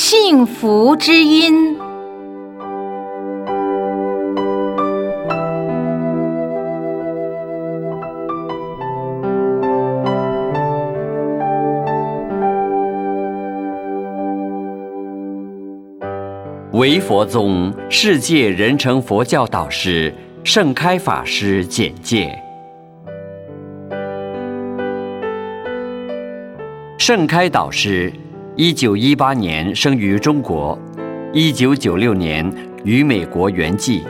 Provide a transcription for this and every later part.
幸福之音。唯佛宗世界人成佛教导师盛开法师简介。盛开导师，一九一八年生于中国，一九九六年于美国圆寂。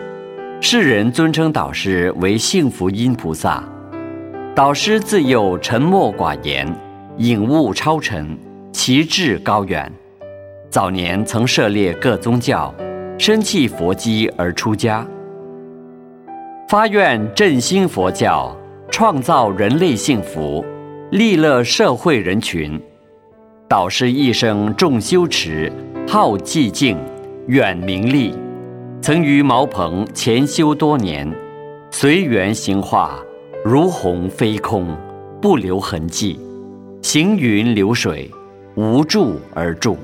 世人尊称导师为幸福音菩萨。导师自幼沉默寡言，颖悟超尘，其志高远。早年曾涉猎各宗教，身弃佛机而出家，发愿振兴佛教，创造人类幸福，利乐社会人群。导师一生重修持，好寂静，远名利，曾于茅棚潜修多年，随缘行化，如虹飞空，不留痕迹，行云流水，无住而住。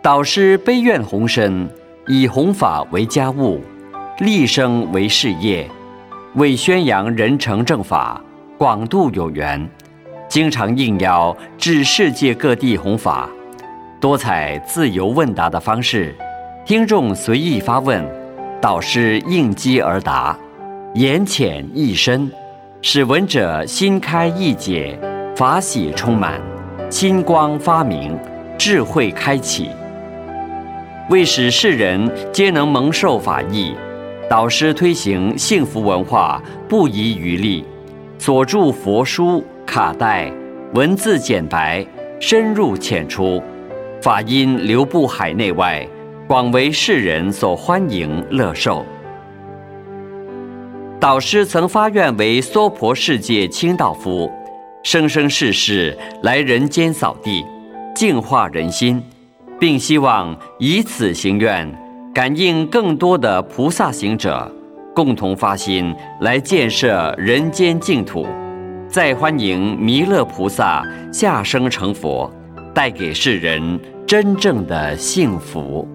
导师悲愿宏深，以弘法为家务，立生为事业，为宣扬人成正法，广度有缘，经常应邀至世界各地弘法，多采自由问答的方式，听众随意发问，导师应机而答，言浅意深，使闻者心开意解，法喜充满，心光发明，智慧开启。为使世人皆能蒙受法益，导师推行幸福文化不遗余力，所著佛书、卡带，文字简白，深入浅出，法音流布海内外，广为世人所欢迎乐受。导师曾发愿为娑婆世界清道夫，生生世世来人间扫地，净化人心。并希望以此行愿，感应更多的菩萨行者，共同发心来建设人间净土，再欢迎弥勒菩萨下生成佛，带给世人真正的幸福。